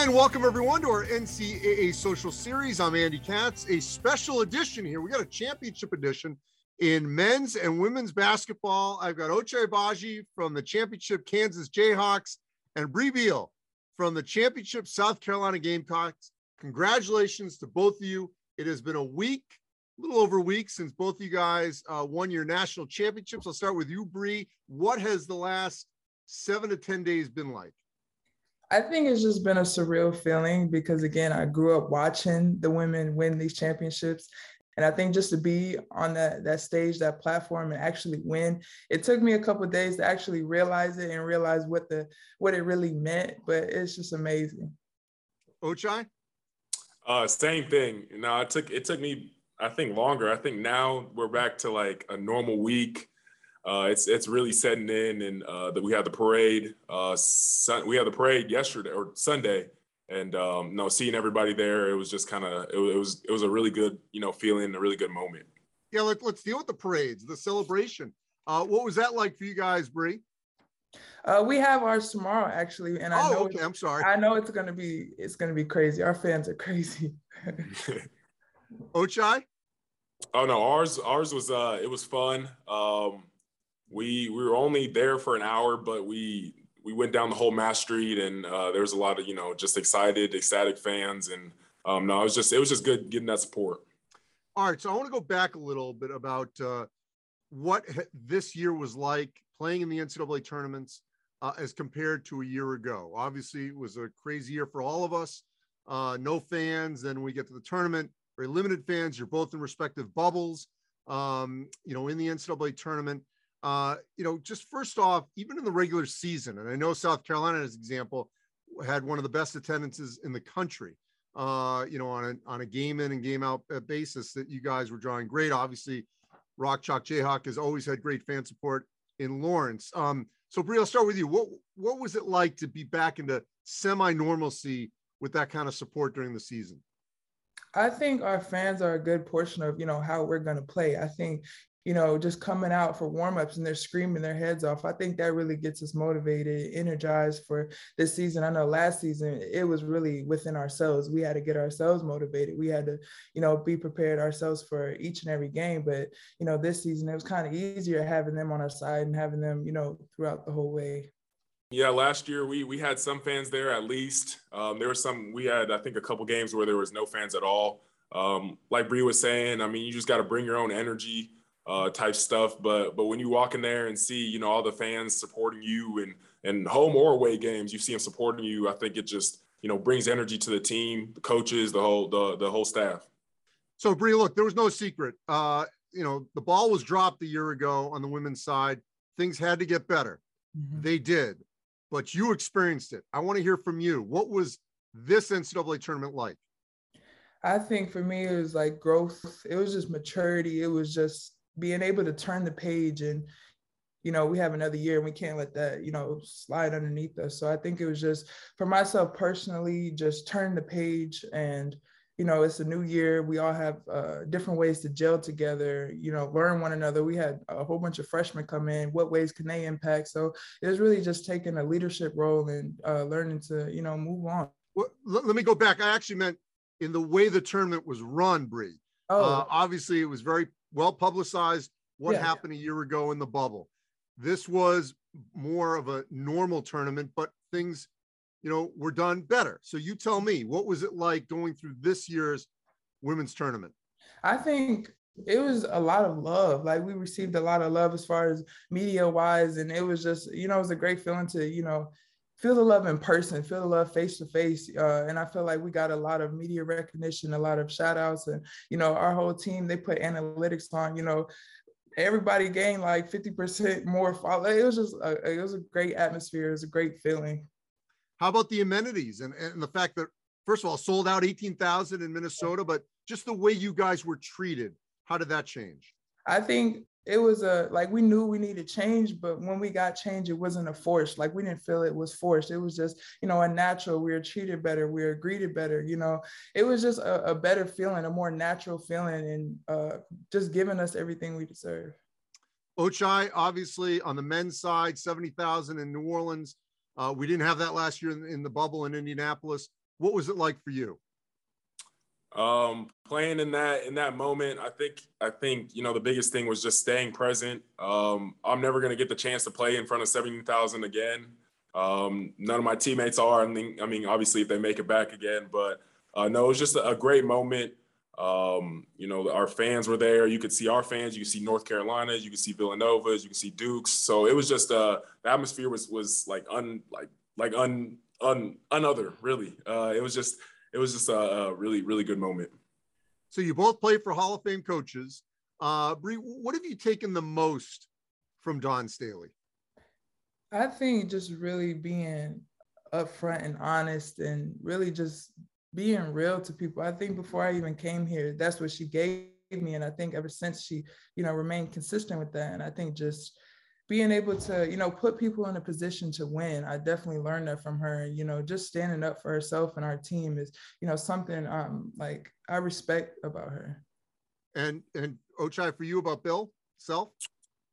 And welcome everyone to our NCAA social series. I'm Andy Katz, a special edition here. We got a championship edition in men's and women's basketball. I've got Ochai Agbaji from the championship Kansas Jayhawks and Brea Beal from the championship South Carolina Gamecocks. Congratulations to both of you. It has been a week, a little over a week since both of you guys uh, won your national championships. I'll start with you, Brea. What has the last seven to 10 days been like? I think it's just been a surreal feeling because again, I grew up watching the women win these championships. And I think just to be on that that stage, that platform, and actually win, it took me a couple days to actually realize it and realize what the what it really meant. But it's just amazing. Ochai? Uh, same thing. You know, it took it took me I think longer. I think now we're back to like a normal week uh, it's it's really setting in, and uh, that we had the parade. Uh, sun, we had the parade yesterday or Sunday, and um, no, seeing everybody there, it was just kind of it, it, was it was a really good you know feeling, a really good moment. Yeah, let, let's deal with the parades, the celebration. Uh, what was that like for you guys, Brea? Uh, we have ours tomorrow, actually, and I oh, know okay. I'm sorry. I know it's gonna be it's gonna be crazy. Our fans are crazy. Ochai. Oh no, ours ours was uh it was fun. Um, we we were only there for an hour, but we we went down the whole Mass Street, and uh, there was a lot of you know just excited, ecstatic fans, and um, no, it was just it was just good getting that support. All right, so I want to go back a little bit about uh, what this year was like playing in the NCAA tournaments uh, as compared to a year ago. Obviously, it was a crazy year for all of us. Uh, no fans. Then we get to the tournament, very limited fans. You're both in respective bubbles. Um, you know, in the NCAA tournament. Uh, you know, just first off, even in the regular season, and I know South Carolina, as example, had one of the best attendances in the country. Uh, you know, on a on a game in and game out uh, basis that you guys were drawing great. Obviously, Rock Chalk Jayhawk has always had great fan support in Lawrence. Um, so Brea, I'll start with you. What what was it like to be back into semi normalcy with that kind of support during the season? I think our fans are a good portion of you know how we're going to play. I think you know, just coming out for warmups and they're screaming their heads off. I think that really gets us motivated, energized for this season. I know last season it was really within ourselves. We had to get ourselves motivated. We had to, you know, be prepared ourselves for each and every game. But, you know, this season it was kind of easier having them on our side and having them, you know, throughout the whole way. Yeah, last year we we had some fans there at least. Um, there were some we had I think a couple games where there was no fans at all. Um, like Brea was saying, I mean, you just got to bring your own energy uh, type stuff. But but when you walk in there and see you know all the fans supporting you and and home or away games, you see them supporting you. I think it just you know brings energy to the team, the coaches, the whole the the whole staff. So Brea, look, there was no secret. Uh, you know, the ball was dropped a year ago on the women's side. Things had to get better. Mm-hmm. They did, but you experienced it. I want to hear from you. What was this NCAA tournament like? I think for me, it was like growth. It was just maturity. It was just being able to turn the page and you know we have another year and we can't let that you know slide underneath us. So i think it was just for myself personally just turn the page and you know it's a new year. We all have uh, different ways to gel together you know learn one another. We had a whole bunch of freshmen come in. What ways can they impact? So it was really just taking a leadership role and uh, learning to you know move on. Well, let me go back. I actually meant in the way the tournament was run Brea. Oh. Uh, obviously it was very well publicized what yeah, happened yeah. a year ago in the bubble. This was more of a normal tournament, but things, you know, were done better. So you tell me, what was it like going through this year's women's tournament? I think it was a lot of love. Like we received a lot of love as far as media wise, and it was just, you know, it was a great feeling to, you know, feel the love in person, feel the love face to face. Uh, and I feel like we got a lot of media recognition, a lot of shout outs. And, you know, our whole team, they put analytics on, you know, everybody gained like 50% more follow. It was just, a, it was a great atmosphere. It was a great feeling. How about the amenities and, and the fact that, first of all, sold out 18,000 in Minnesota, but just the way you guys were treated, how did that change? I think it was a like we knew we needed change, but when we got change, it wasn't a force. Like we didn't feel it was forced. It was just, you know, a natural. We were treated better. We were greeted better. You know, it was just a, a better feeling, a more natural feeling, and uh, just giving us everything we deserve. Ochai, obviously on the men's side, 70,000 in New Orleans. Uh, we didn't have that last year in, in, the bubble in Indianapolis. What was it like for you? Um, playing in that in that moment, I think I think you know the biggest thing was just staying present. Um, I'm never gonna get the chance to play in front of seventy thousand again. Um, none of my teammates are. I mean, I mean, obviously if they make it back again, but uh, no, it was just a, great moment. Um, you know, our fans were there. You could see our fans. You could see North Carolina. You could see Villanova's. You could see Duke's. So it was just uh, the atmosphere was was like un like like un un another really. Uh, it was just it was just a, a really really good moment. So you both played for Hall of Fame coaches. Uh, Brea, what have you taken the most from Dawn Staley? I think just really being upfront and honest and really just being real to people. I think before I even came here, that's what she gave me. And I think ever since she, you know, remained consistent with that. And I think just being able to, you know, put people in a position to win. I definitely learned that from her. You know, just standing up for herself and our team is, you know, something um like I respect about her. And and Ochai, for you about Bill Self?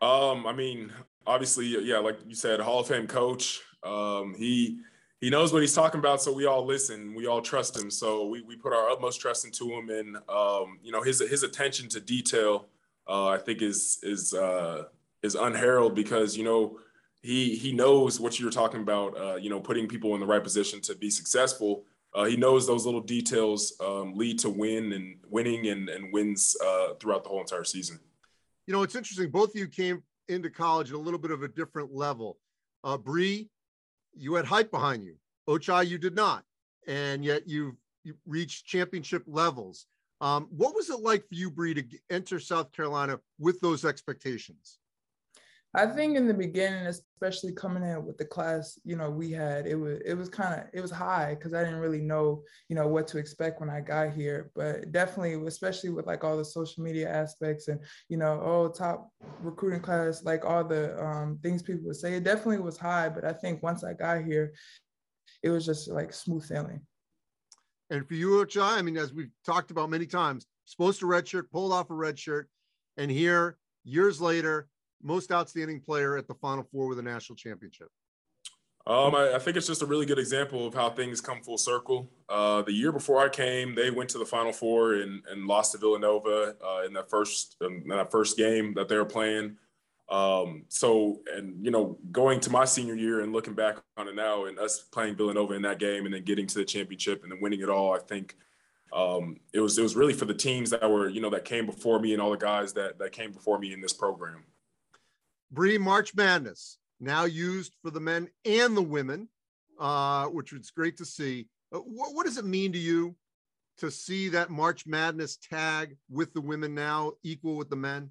Um, I mean, obviously, yeah, like you said, Hall of Fame coach. Um, he he knows what he's talking about, so we all listen. We all trust him, so we, we put our utmost trust into him. And um, you know, his his attention to detail, uh, I think, is is uh, is unheralded because you know he he knows what you're talking about. Uh, you know, putting people in the right position to be successful. Uh, he knows those little details um, lead to win and winning and and wins uh, throughout the whole entire season. You know, it's interesting. Both of you came into college at a little bit of a different level. Uh, Brea you had hype behind you. Ochai, you did not, and yet you've you reached championship levels. Um, what was it like for you, Brea, to enter South Carolina with those expectations? I think in the beginning, especially coming in with the class, you know, we had it was it was kind of it was high because I didn't really know, you know, what to expect when I got here. But definitely, especially with like all the social media aspects and you know, oh, top recruiting class, like all the um, things people would say, it definitely was high. But I think once I got here, it was just like smooth sailing. And for you, Ochai, I mean, as we've talked about many times, supposed to redshirt, pulled off a red shirt, and here years later most outstanding player at the Final Four with a national championship? Um, I, I, think it's just a really good example of how things come full circle. Uh, the year before I came, they went to the Final Four and, and lost to Villanova uh, in that first in that first game that they were playing. Um, so, and you know, going to my senior year and looking back on it now, and us playing Villanova in that game, and then getting to the championship and then winning it all, I think um, it was it was really for the teams that were you know that came before me and all the guys that that came before me in this program. Brea March Madness now used for the men and the women, uh, which was great to see. Uh, what, what does it mean to you to see that March Madness tag with the women now equal with the men?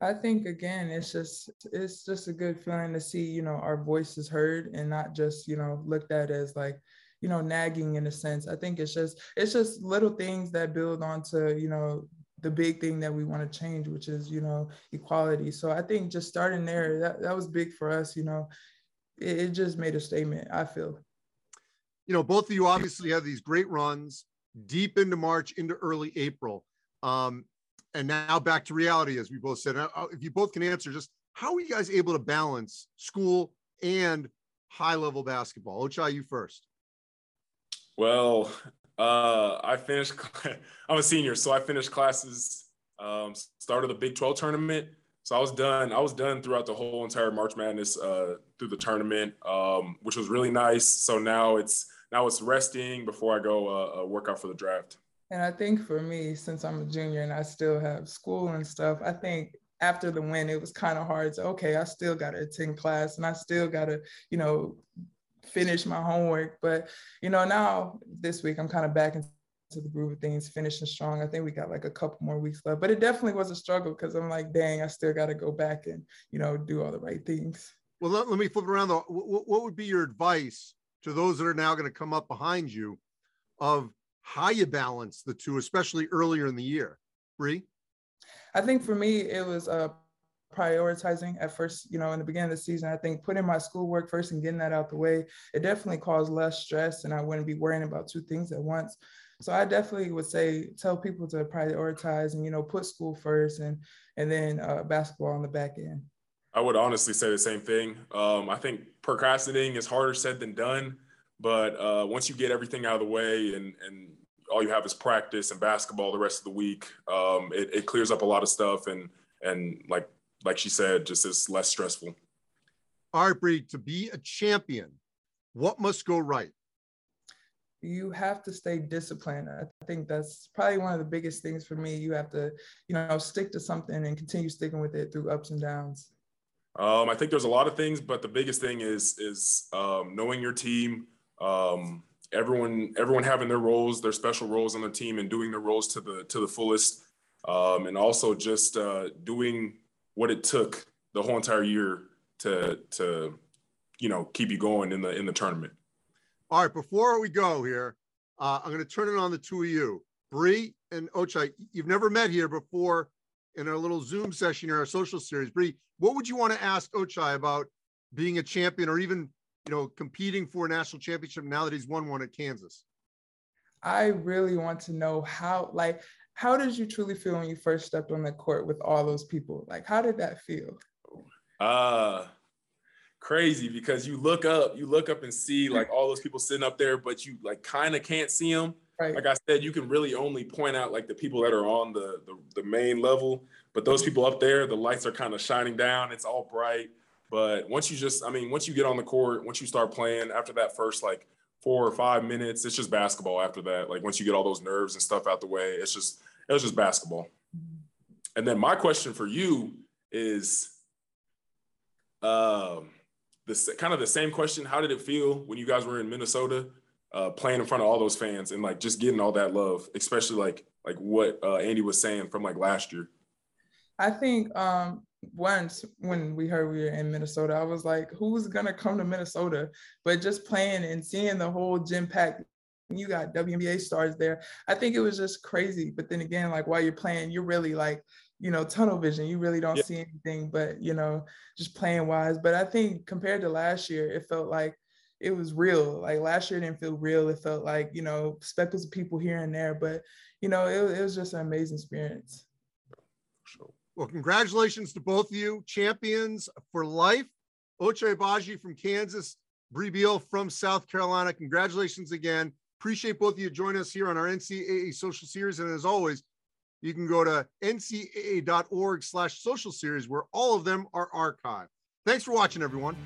I think again, it's just it's just a good feeling to see you know our voices heard and not just you know looked at as like you know nagging in a sense. I think it's just it's just little things that build onto you know the big thing that we want to change, which is, you know, equality. So I think just starting there, that, that was big for us, you know, it, it just made a statement, I feel. You know, both of you obviously have these great runs deep into March, into early April. Um, and now back to reality, as we both said. Uh, if you both can answer, just how are you guys able to balance school and high level basketball? Ochai, you first. Well, uh, I finished. I'm a senior, so I finished classes. Um, started the Big 12 tournament. So I was done. I was done throughout the whole entire March Madness uh, through the tournament, um, which was really nice. So now it's now it's resting before I go uh, uh, work out for the draft. And I think for me, since I'm a junior and I still have school and stuff, I think after the win, it was kind of hard to okay, I still got to attend class and I still got to you know finish my homework. But you know, now this week I'm kind of back into the groove of things, finishing strong. I think we got like a couple more weeks left, but it definitely was a struggle because I'm like, dang, I still got to go back and you know do all the right things. Well, let, let me flip around though. What, what would be your advice to those that are now going to come up behind you of how you balance the two, especially earlier in the year? Brea? I think for me, it was uh, prioritizing at first, you know, in the beginning of the season, I think putting my schoolwork first and getting that out the way, it definitely caused less stress and I wouldn't be worrying about two things at once. So I definitely would say tell people to prioritize and you know put school first and and then uh, basketball on the back end. I would honestly say the same thing. Um, I think procrastinating is harder said than done, But uh, once you get everything out of the way and and all you have is practice and basketball the rest of the week, um, it, it clears up a lot of stuff and and like like she said, just is less stressful. All right, Brea, to be a champion, what must go right? you have to stay disciplined. I think that's probably one of the biggest things for me. You have to, you know, stick to something and continue sticking with it through ups and downs. Um, I think there's a lot of things, but the biggest thing is is um, knowing your team. Um, everyone everyone having their roles, their special roles on the team, and doing their roles to the to the fullest. Um, and also just uh, doing what it took the whole entire year to to you know keep you going in the in the tournament. All right, before we go here, uh, I'm going to turn it on the two of you, Brea and Ochai. You've never met here before in our little Zoom session here, our social series. Brea, what would you want to ask Ochai about being a champion or even you know competing for a national championship now that he's won one at Kansas? I really want to know how like how did you truly feel when you first stepped on the court with all those people? Like how did that feel? Uh crazy because you look up, you look up and see like all those people sitting up there, but you like kind of can't see them. Right. Like I said, you can really only point out like the people that are on the, the the main level, but those people up there, the lights are kind of shining down. It's all bright. But once you just, I mean, once you get on the court, once you start playing, after that first like four or five minutes, it's just basketball. After that, like once you get all those nerves and stuff out the way, it's just it was just basketball. And then my question for you is, um, this kind of the same question. How did it feel when you guys were in Minnesota, uh, playing in front of all those fans and like just getting all that love, especially like like what uh, Andy was saying from like last year? I think um, once when we heard we were in Minnesota, I was like, who's gonna come to Minnesota? But just playing and seeing the whole gym pack, you got WNBA stars there. I think it was just crazy. But then again, like while you're playing, you're really like, you know, tunnel vision. You really don't yeah. see anything but, you know, just playing wise. But I think compared to last year, it felt like it was real. Like last year didn't feel real. It felt like, you know, speckles of people here and there. But, you know, it, it was just an amazing experience. Sure. Well, congratulations to both of you, champions for life. Ochai Agbaji from Kansas, Brea Beal from South Carolina. Congratulations again. Appreciate both of you joining us here on our NCAA social series. And as always, you can go to ncaa.org slash social series where all of them are archived. Thanks for watching, everyone.